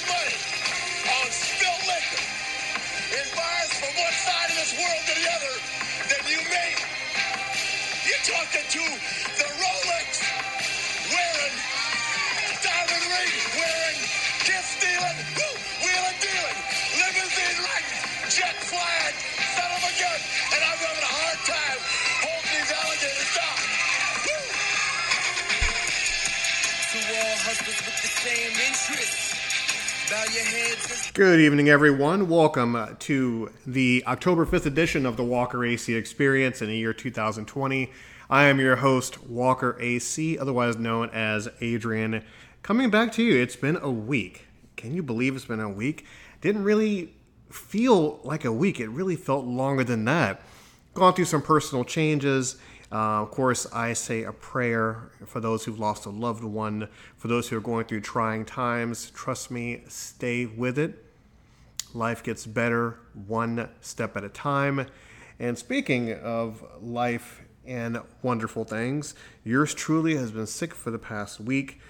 spend money on spilled liquor in bars from one side of this world to the other than you make. You're talking to the Rolex wearing, diamond ring wearing, kiss stealing, wheeling dealing, limousine riding, jet flying, son of a gun, and I'm having a hard time holding these alligators down. Woo! To all hustlers with the same interests. Good evening, everyone. Welcome uh, to the October 5th edition of the Walker AC Experience in the year 2020. I am your host, Walker AC, otherwise known as Adrian. Coming back to you, it's been a week. Can you believe it's been a week? Didn't really feel like a week, it really felt longer than that. Gone through some personal changes. Uh, of course, I say a prayer for those who've lost a loved one, for those who are going through trying times. Trust me, stay with it. Life gets better one step at a time. And speaking of life and wonderful things, yours truly has been sick for the past week.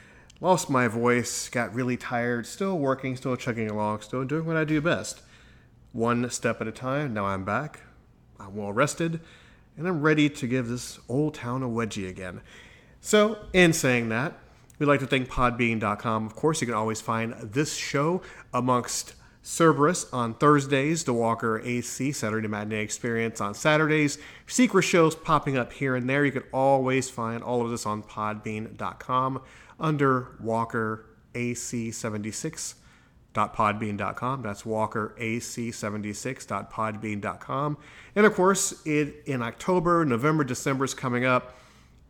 Lost my voice, got really tired, still working, still chugging along, still doing what I do best. One step at a time. Now I'm back. I'm well rested, and I'm ready to give this old town a wedgie again. So, in saying that, we'd like to thank Podbean.com. Of course, you can always find this show amongst Cerberus on Thursdays, The Walker AC Saturday Matinee Experience on Saturdays, secret shows popping up here and there. You can always find all of this on Podbean.com under Walker AC 76 walkerac76.podbean.com. That's walkerac76.podbean.com. And of course, it in October, November, December is coming up.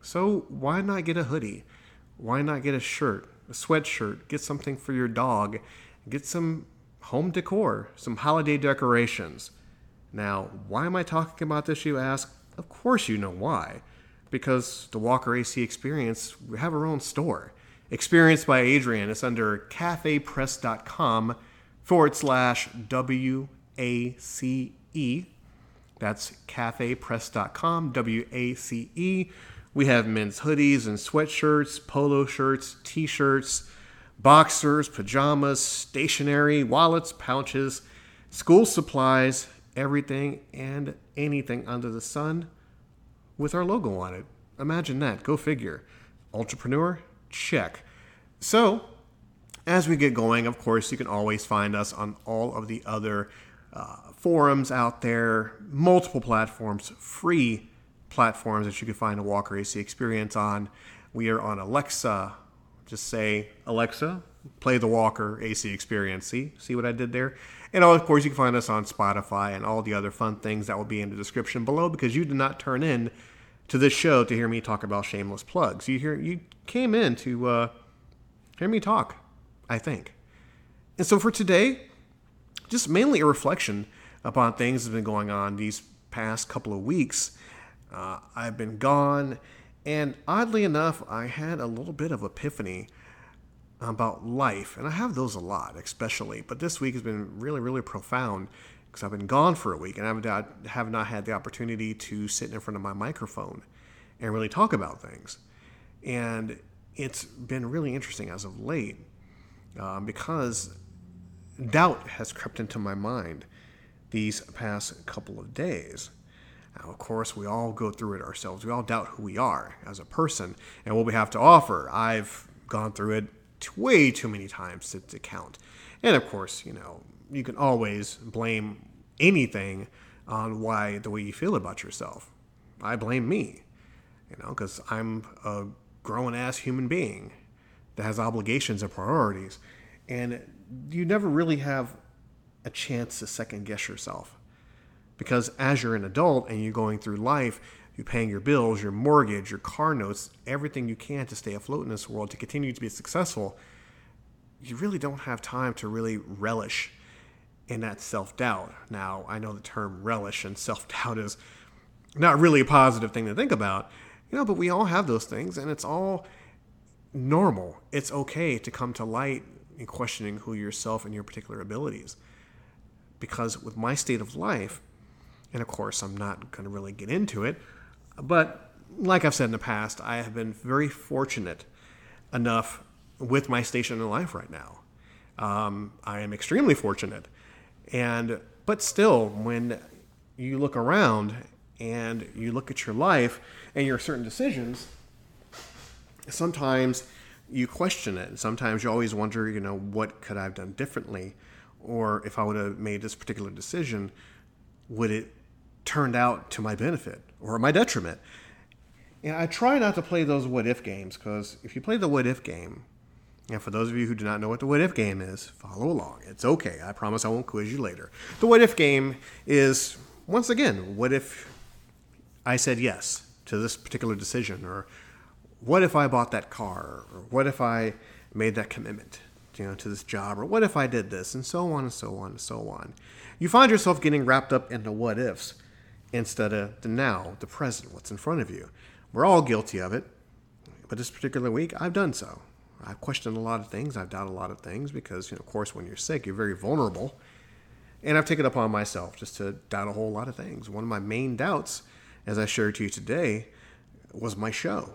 So why not get a hoodie? Why not get a shirt, a sweatshirt? Get something for your dog. Get some home decor, some holiday decorations. Now, why am I talking about this, you ask? Of course, you know why. Because the Walker AC Experience, we have our own store. Experienced by Adrian. It's under cafepress.com forward slash W A C E. That's cafepress.com, W A C E. We have men's hoodies and sweatshirts, polo shirts, t shirts, boxers, pajamas, stationery, wallets, pouches, school supplies, everything and anything under the sun with our logo on it. Imagine that. Go figure. Entrepreneur? Check. So, as we get going, of course, you can always find us on all of the other uh, forums out there, multiple platforms, free platforms that you can find a Walker AC experience on. We are on Alexa. Just say, Alexa, play the Walker AC experience. See? See what I did there? And of course, you can find us on Spotify and all the other fun things that will be in the description below because you did not turn in to this show to hear me talk about shameless plugs. You hear you came in to uh, hear me talk, I think. And so for today, just mainly a reflection upon things that have been going on these past couple of weeks. Uh, I've been gone, and oddly enough, I had a little bit of epiphany about life, and I have those a lot, especially. But this week has been really, really profound because I've been gone for a week and I have not have not had the opportunity to sit in front of my microphone and really talk about things. And it's been really interesting as of late um, because doubt has crept into my mind these past couple of days. Now, of course, we all go through it ourselves. We all doubt who we are as a person and what we have to offer. I've gone through it way too many times to, to count. And of course, you know, you can always blame anything on why the way you feel about yourself. I blame me, you know, because I'm a grown ass human being that has obligations and priorities. And you never really have a chance to second guess yourself. Because as you're an adult and you're going through life, you're paying your bills, your mortgage, your car notes, everything you can to stay afloat in this world, to continue to be successful, you really don't have time to really relish in that self doubt. Now, I know the term relish and self doubt is not really a positive thing to think about, you know, but we all have those things and it's all normal. It's okay to come to light in questioning who yourself and your particular abilities. Because with my state of life, and of course, I'm not going to really get into it, but like I've said in the past, I have been very fortunate enough with my station in life right now. Um, I am extremely fortunate. And but still, when you look around and you look at your life and your certain decisions, sometimes you question it. Sometimes you always wonder, you know, what could I have done differently? Or if I would have made this particular decision, would it turned out to my benefit or my detriment? And I try not to play those what if games because if you play the what if game, and for those of you who do not know what the what if game is, follow along. It's okay. I promise I won't quiz you later. The what if game is, once again, what if I said yes to this particular decision? Or what if I bought that car? Or what if I made that commitment? You know, to this job, or what if I did this, and so on and so on and so on. You find yourself getting wrapped up into what ifs instead of the now, the present, what's in front of you. We're all guilty of it, but this particular week, I've done so. I've questioned a lot of things. I've doubted a lot of things because, you know, of course, when you're sick, you're very vulnerable. And I've taken upon myself just to doubt a whole lot of things. One of my main doubts, as I shared to you today, was my show.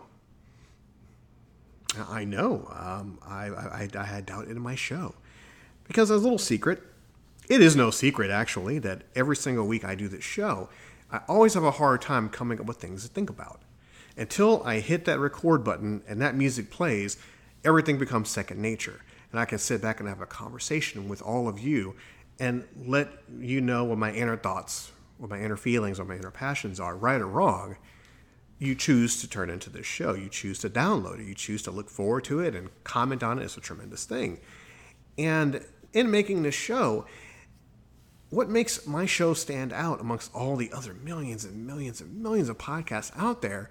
I know um, I, I, I had doubt in my show because as a little secret, it is no secret actually that every single week I do this show, I always have a hard time coming up with things to think about. Until I hit that record button and that music plays, everything becomes second nature. And I can sit back and have a conversation with all of you and let you know what my inner thoughts, what my inner feelings, what my inner passions are, right or wrong. You choose to turn into this show. You choose to download it. You choose to look forward to it and comment on it. It's a tremendous thing. And in making this show, what makes my show stand out amongst all the other millions and millions and millions of podcasts out there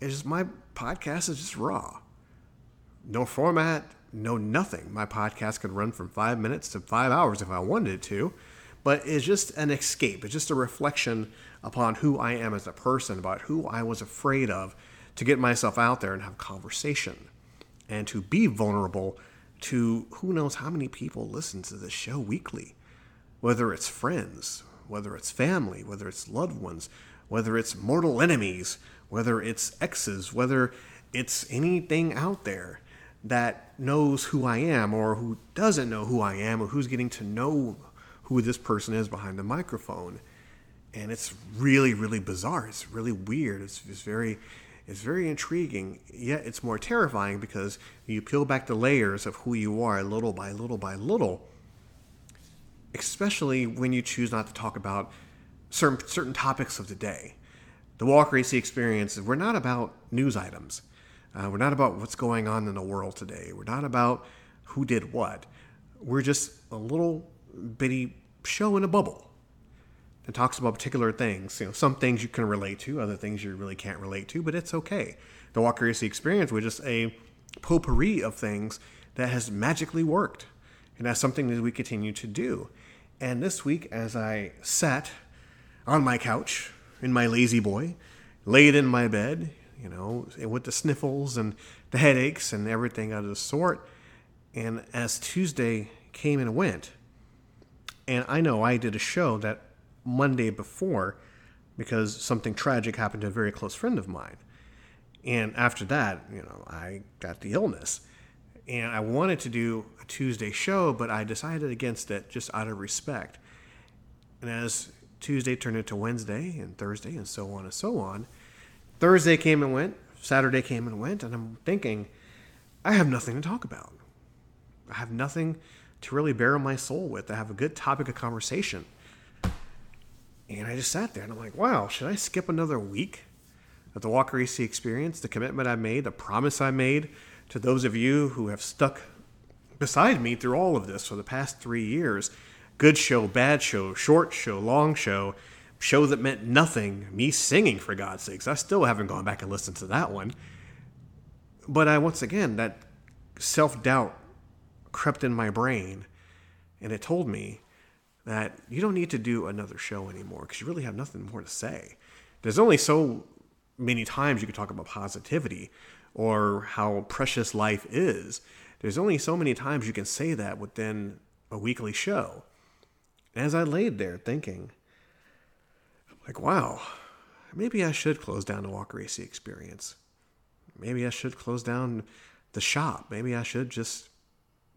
is my podcast is just raw no format, no nothing. My podcast could run from five minutes to five hours if I wanted it to, but it's just an escape. It's just a reflection upon who I am as a person, about who I was afraid of to get myself out there and have conversation and to be vulnerable to who knows how many people listen to this show weekly, whether it's friends, whether it's family, whether it's loved ones, whether it's mortal enemies, whether it's exes, whether it's anything out there that knows who I am or who doesn't know who I am or who's getting to know who this person is behind the microphone. And it's really, really bizarre. It's really weird. It's, it's very it's very intriguing, yet it's more terrifying because you peel back the layers of who you are little by little by little, especially when you choose not to talk about certain certain topics of the day. The Walker AC experience, we're not about news items. Uh, we're not about what's going on in the world today. We're not about who did what. We're just a little bitty show in a bubble that talks about particular things. You know, some things you can relate to, other things you really can't relate to, but it's okay. The Walker AC experience was just a potpourri of things that has magically worked. And that's something that we continue to do. And this week, as I sat on my couch in my lazy boy, laid in my bed, you know, with the sniffles and the headaches and everything out of the sort. And as Tuesday came and went, and I know I did a show that Monday before because something tragic happened to a very close friend of mine. And after that, you know, I got the illness. And I wanted to do a Tuesday show, but I decided against it just out of respect. And as Tuesday turned into Wednesday and Thursday and so on and so on, Thursday came and went, Saturday came and went, and I'm thinking, I have nothing to talk about. I have nothing to really bear my soul with. I have a good topic of conversation. And I just sat there and I'm like, wow, should I skip another week of the Walker AC experience, the commitment I made, the promise I made to those of you who have stuck beside me through all of this for the past three years? Good show, bad show, short show, long show show that meant nothing, me singing for God's sakes. I still haven't gone back and listened to that one. But I once again that self doubt crept in my brain and it told me that you don't need to do another show anymore because you really have nothing more to say. There's only so many times you can talk about positivity or how precious life is. There's only so many times you can say that within a weekly show. As I laid there thinking, like, wow, maybe I should close down the Walker AC experience. Maybe I should close down the shop. Maybe I should just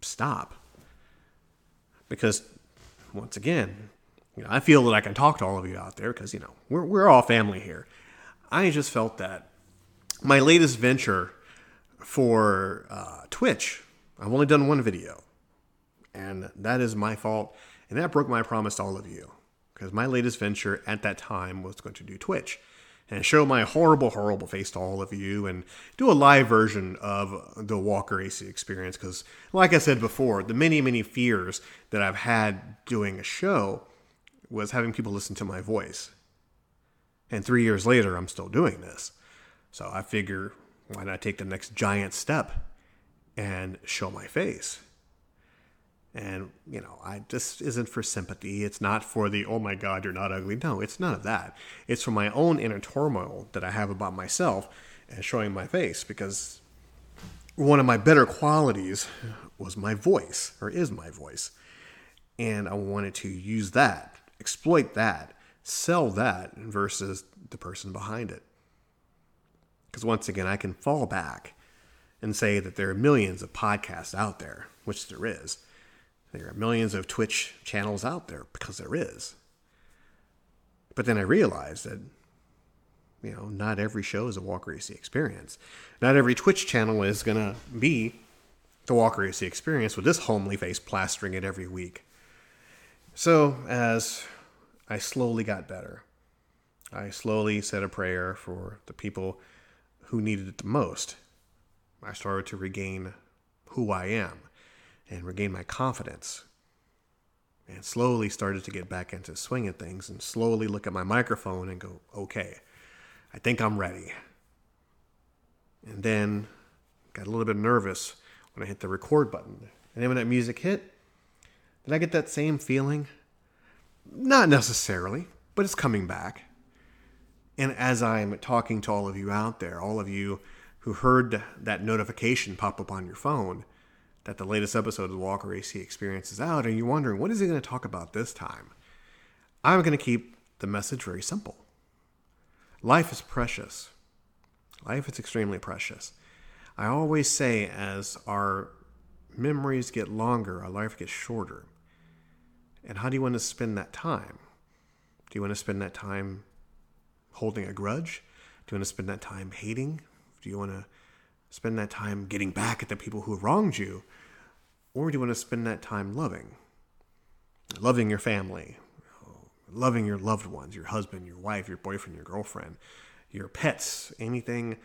stop. because once again, you know, I feel that I can talk to all of you out there because you know we're we're all family here. I just felt that my latest venture for uh, Twitch, I've only done one video, and that is my fault, and that broke my promise to all of you because my latest venture at that time was going to do Twitch and show my horrible, horrible face to all of you and do a live version of the Walker AC experience. Because, like I said before, the many, many fears that I've had doing a show was having people listen to my voice. And three years later, I'm still doing this. So I figure, why not take the next giant step and show my face? And, you know, I this isn't for sympathy. It's not for the, oh my God, you're not ugly. No, it's none of that. It's for my own inner turmoil that I have about myself and showing my face because one of my better qualities was my voice, or is my voice. And I wanted to use that, exploit that, sell that versus the person behind it. Because once again, I can fall back and say that there are millions of podcasts out there, which there is there are millions of Twitch channels out there because there is. But then I realized that, you know, not every show is a Walker AC experience. Not every Twitch channel is going to be the Walker AC experience with this homely face plastering it every week. So as I slowly got better, I slowly said a prayer for the people who needed it the most. I started to regain who I am and regain my confidence. And slowly started to get back into swinging things and slowly look at my microphone and go, okay, I think I'm ready. And then got a little bit nervous when I hit the record button. And then when that music hit, did I get that same feeling? Not necessarily, but it's coming back. And as I'm talking to all of you out there, all of you who heard that notification pop up on your phone, that the latest episode of the Walker AC Experience is out, and you're wondering, what is he going to talk about this time? I'm going to keep the message very simple. Life is precious. Life is extremely precious. I always say, as our memories get longer, our life gets shorter. And how do you want to spend that time? Do you want to spend that time holding a grudge? Do you want to spend that time hating? Do you want to spend that time getting back at the people who wronged you? Or do you want to spend that time loving? Loving your family, loving your loved ones, your husband, your wife, your boyfriend, your girlfriend, your pets, anything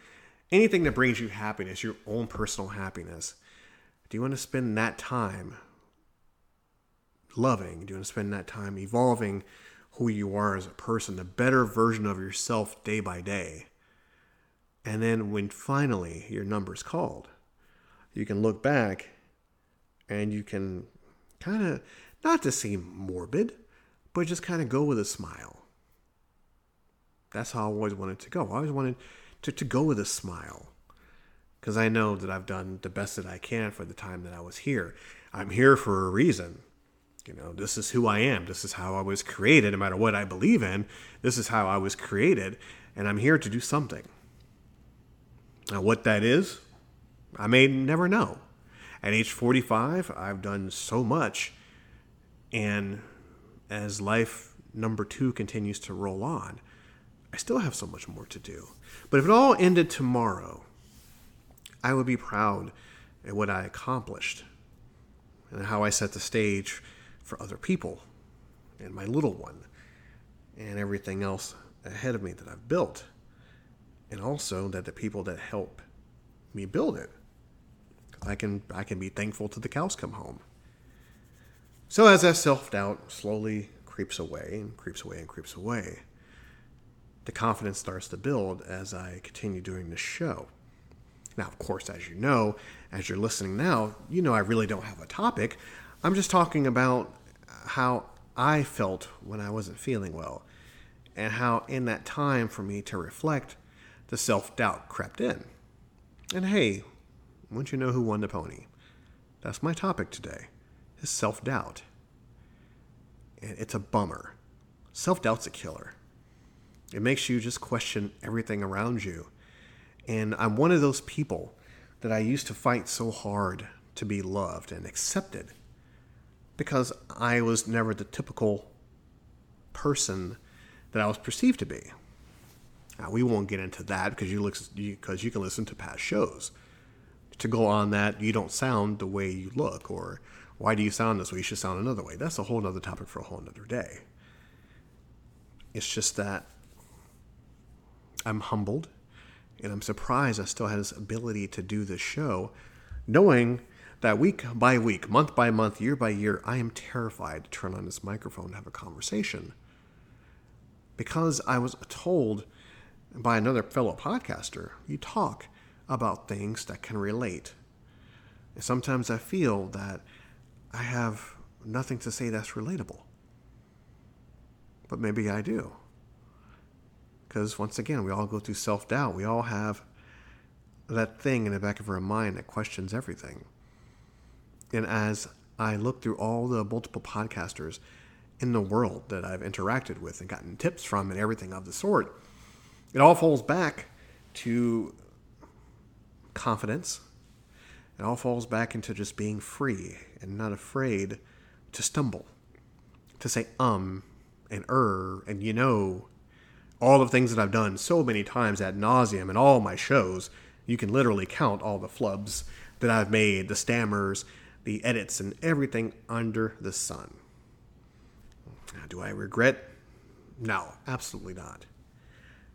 anything that brings you happiness, your own personal happiness. Do you want to spend that time loving? Do you want to spend that time evolving who you are as a person, the better version of yourself day by day? And then when finally your number's called, you can look back and you can kind of, not to seem morbid, but just kind of go with a smile. That's how I always wanted to go. I always wanted to, to go with a smile because I know that I've done the best that I can for the time that I was here. I'm here for a reason. You know, this is who I am. This is how I was created. No matter what I believe in, this is how I was created. And I'm here to do something. Now, what that is, I may never know. At age 45, I've done so much. And as life number two continues to roll on, I still have so much more to do. But if it all ended tomorrow, I would be proud at what I accomplished and how I set the stage for other people and my little one and everything else ahead of me that I've built and also that the people that help me build it i can i can be thankful to the cows come home. So as that self-doubt slowly creeps away and creeps away and creeps away the confidence starts to build as i continue doing this show. Now of course as you know as you're listening now you know i really don't have a topic. I'm just talking about how i felt when i wasn't feeling well and how in that time for me to reflect the self doubt crept in. And hey, won't you know who won the pony? That's my topic today, is self doubt. And it's a bummer. Self doubt's a killer. It makes you just question everything around you. And I'm one of those people that I used to fight so hard to be loved and accepted. because I was never the typical person that I was perceived to be. Now, we won't get into that because you because you can listen to past shows. To go on that, you don't sound the way you look, or why do you sound this way? You should sound another way. That's a whole other topic for a whole other day. It's just that I'm humbled and I'm surprised I still have this ability to do this show, knowing that week by week, month by month, year by year, I am terrified to turn on this microphone and have a conversation. Because I was told by another fellow podcaster, you talk about things that can relate. And sometimes I feel that I have nothing to say that's relatable. But maybe I do. Because once again, we all go through self doubt. We all have that thing in the back of our mind that questions everything. And as I look through all the multiple podcasters in the world that I've interacted with and gotten tips from and everything of the sort, it all falls back to confidence. It all falls back into just being free and not afraid to stumble, to say um and er and you know, all the things that I've done so many times ad nauseum in all my shows. You can literally count all the flubs that I've made, the stammers, the edits, and everything under the sun. Do I regret? No, absolutely not.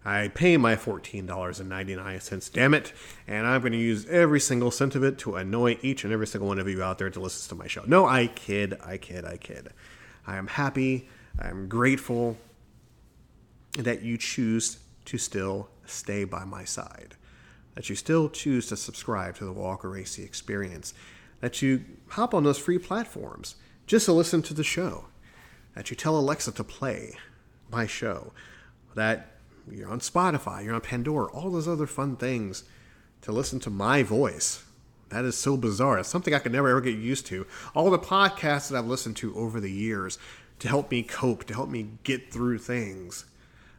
I pay my $14.99, damn it, and I'm going to use every single cent of it to annoy each and every single one of you out there to listen to my show. No, I kid, I kid, I kid. I am happy, I am grateful that you choose to still stay by my side, that you still choose to subscribe to the Walker AC experience, that you hop on those free platforms just to listen to the show, that you tell Alexa to play my show, that you're on Spotify, you're on Pandora, all those other fun things to listen to my voice. That is so bizarre. It's something I could never ever get used to. All the podcasts that I've listened to over the years to help me cope, to help me get through things.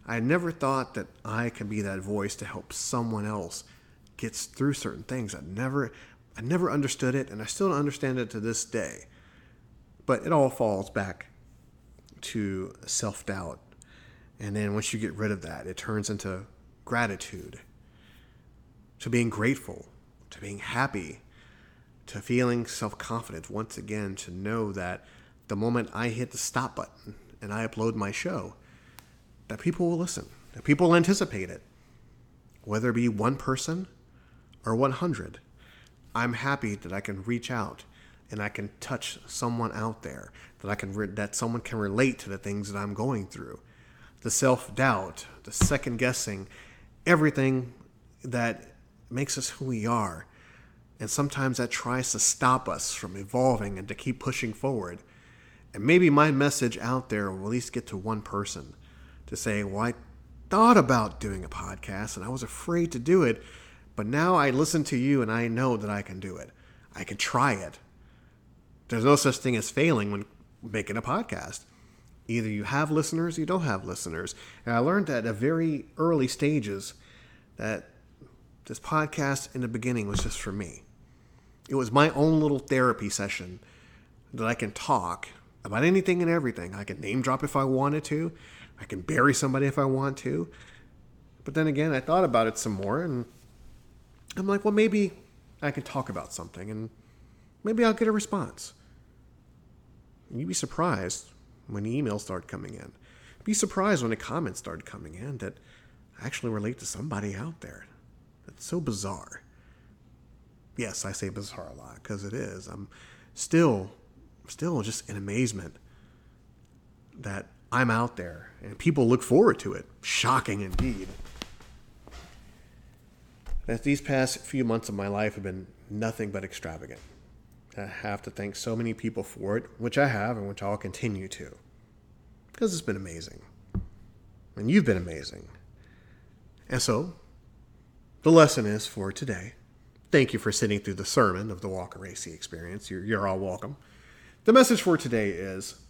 I never thought that I could be that voice to help someone else get through certain things. I never I never understood it and I still don't understand it to this day. But it all falls back to self-doubt and then once you get rid of that, it turns into gratitude, to being grateful, to being happy, to feeling self confident once again, to know that the moment I hit the stop button and I upload my show, that people will listen, that people will anticipate it, whether it be one person or 100. I'm happy that I can reach out and I can touch someone out there, that I can re- that someone can relate to the things that I'm going through the self doubt, the second guessing, everything that makes us who we are. And sometimes that tries to stop us from evolving and to keep pushing forward. And maybe my message out there will at least get to one person to say, Well, I thought about doing a podcast and I was afraid to do it, but now I listen to you and I know that I can do it. I can try it. There's no such thing as failing when making a podcast. Either you have listeners, you don't have listeners. And I learned that at a very early stages that this podcast in the beginning was just for me. It was my own little therapy session that I can talk about anything and everything. I can name drop if I wanted to. I can bury somebody if I want to. But then again, I thought about it some more and I'm like, well, maybe I can talk about something and maybe I'll get a response. And you'd be surprised when emails start coming in. Be surprised when the comments start coming in that I actually relate to somebody out there. That's so bizarre. Yes, I say bizarre a lot because it is. I'm still, still just in amazement that I'm out there and people look forward to it. Shocking indeed. That these past few months of my life have been nothing but extravagant. I have to thank so many people for it, which I have and which I'll continue to. Because it's been amazing. And you've been amazing. And so, the lesson is for today. Thank you for sitting through the sermon of the Walker AC experience. You're, you're all welcome. The message for today is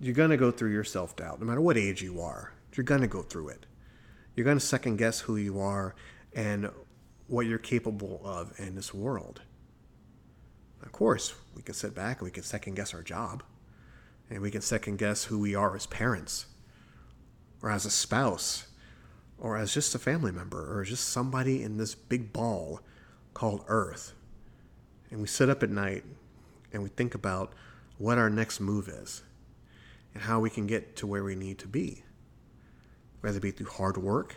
you're going to go through your self doubt, no matter what age you are. You're going to go through it. You're going to second guess who you are and what you're capable of in this world. Of course, we can sit back and we can second guess our job. And we can second guess who we are as parents, or as a spouse, or as just a family member, or just somebody in this big ball called Earth. And we sit up at night and we think about what our next move is and how we can get to where we need to be, whether it be through hard work,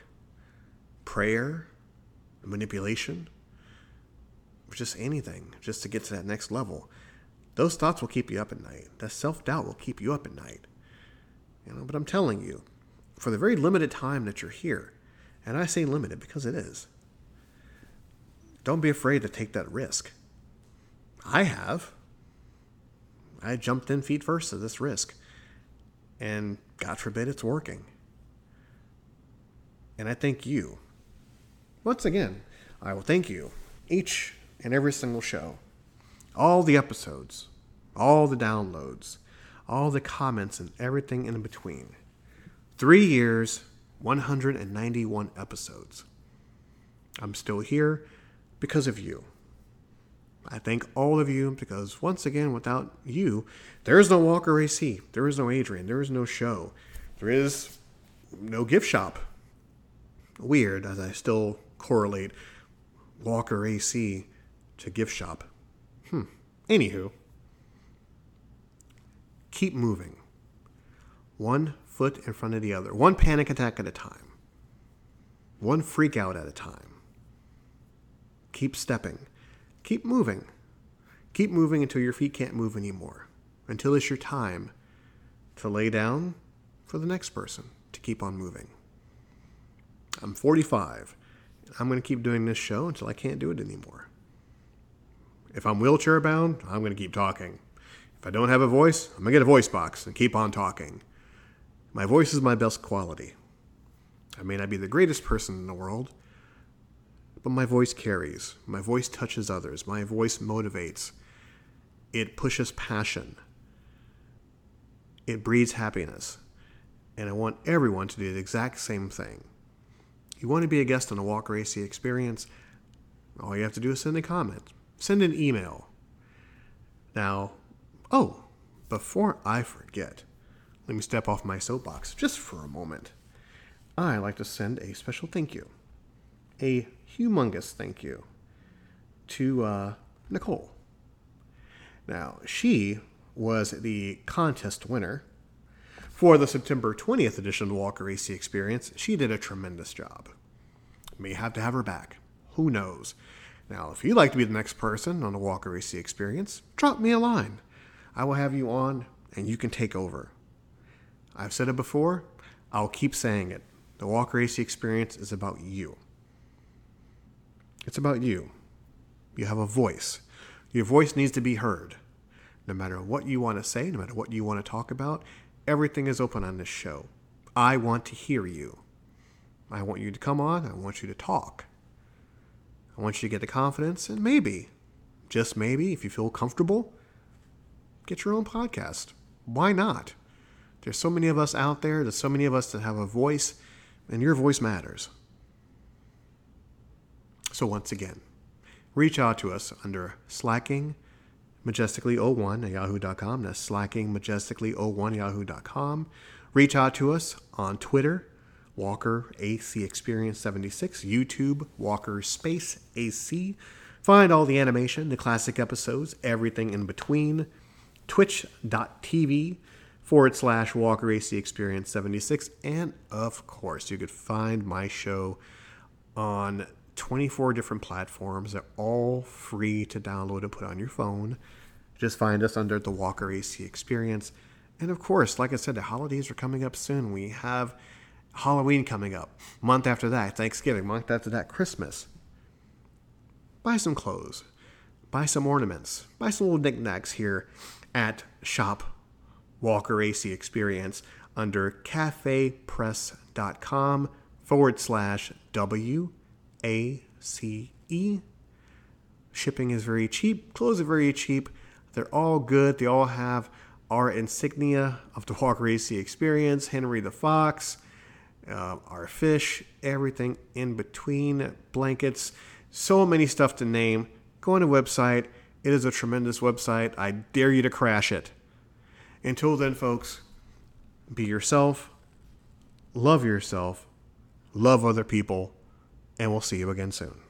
prayer, manipulation, just anything, just to get to that next level. Those thoughts will keep you up at night. That self doubt will keep you up at night. You know, but I'm telling you, for the very limited time that you're here, and I say limited because it is, don't be afraid to take that risk. I have. I jumped in feet first to this risk. And God forbid it's working. And I thank you. Once again, I will thank you each and every single show, all the episodes, all the downloads, all the comments, and everything in between. Three years, 191 episodes. I'm still here because of you. I thank all of you because, once again, without you, there is no Walker AC, there is no Adrian, there is no show, there is no gift shop. Weird, as I still correlate Walker AC to gift shop. Hmm. Anywho, keep moving. One foot in front of the other, one panic attack at a time, one freak out at a time. Keep stepping keep moving. Keep moving until your feet can't move anymore, until it's your time to lay down for the next person to keep on moving. I'm 45. I'm going to keep doing this show until I can't do it anymore. If I'm wheelchair bound, I'm going to keep talking. If I don't have a voice, I'm going to get a voice box and keep on talking. My voice is my best quality. I may not be the greatest person in the world, but my voice carries. My voice touches others. My voice motivates. It pushes passion. It breeds happiness. And I want everyone to do the exact same thing. You want to be a guest on a Walker AC experience? All you have to do is send a comment, send an email. Now, oh, before I forget, let me step off my soapbox just for a moment. I like to send a special thank you, a humongous thank you to uh, Nicole. Now, she was the contest winner for the September 20th edition of the Walker AC Experience. She did a tremendous job. May have to have her back. Who knows? Now, if you'd like to be the next person on the Walker AC Experience, drop me a line. I will have you on and you can take over. I've said it before, I'll keep saying it. The Walker AC Experience is about you. It's about you. You have a voice. Your voice needs to be heard. No matter what you want to say, no matter what you want to talk about, everything is open on this show. I want to hear you. I want you to come on. I want you to talk. I want you to get the confidence and maybe, just maybe, if you feel comfortable, get your own podcast. Why not? There's so many of us out there, there's so many of us that have a voice, and your voice matters. So once again, reach out to us under slacking majestically01 at yahoo.com. That's slacking majestically01 yahoo.com. Reach out to us on Twitter, Walker AC Experience 76, YouTube, Walker Space AC. Find all the animation, the classic episodes, everything in between. Twitch.tv forward slash Walker AC Experience 76. And of course, you could find my show on 24 different platforms. They're all free to download and put on your phone. Just find us under the Walker AC Experience. And of course, like I said, the holidays are coming up soon. We have Halloween coming up. Month after that, Thanksgiving. Month after that, Christmas. Buy some clothes. Buy some ornaments. Buy some little knickknacks here at Shop Walker AC Experience under cafepress.com forward slash WACE. Shipping is very cheap, clothes are very cheap. They're all good. They all have our insignia of the Walker AC experience, Henry the Fox, uh, our fish, everything in between, blankets, so many stuff to name. Go on the website. It is a tremendous website. I dare you to crash it. Until then, folks, be yourself, love yourself, love other people, and we'll see you again soon.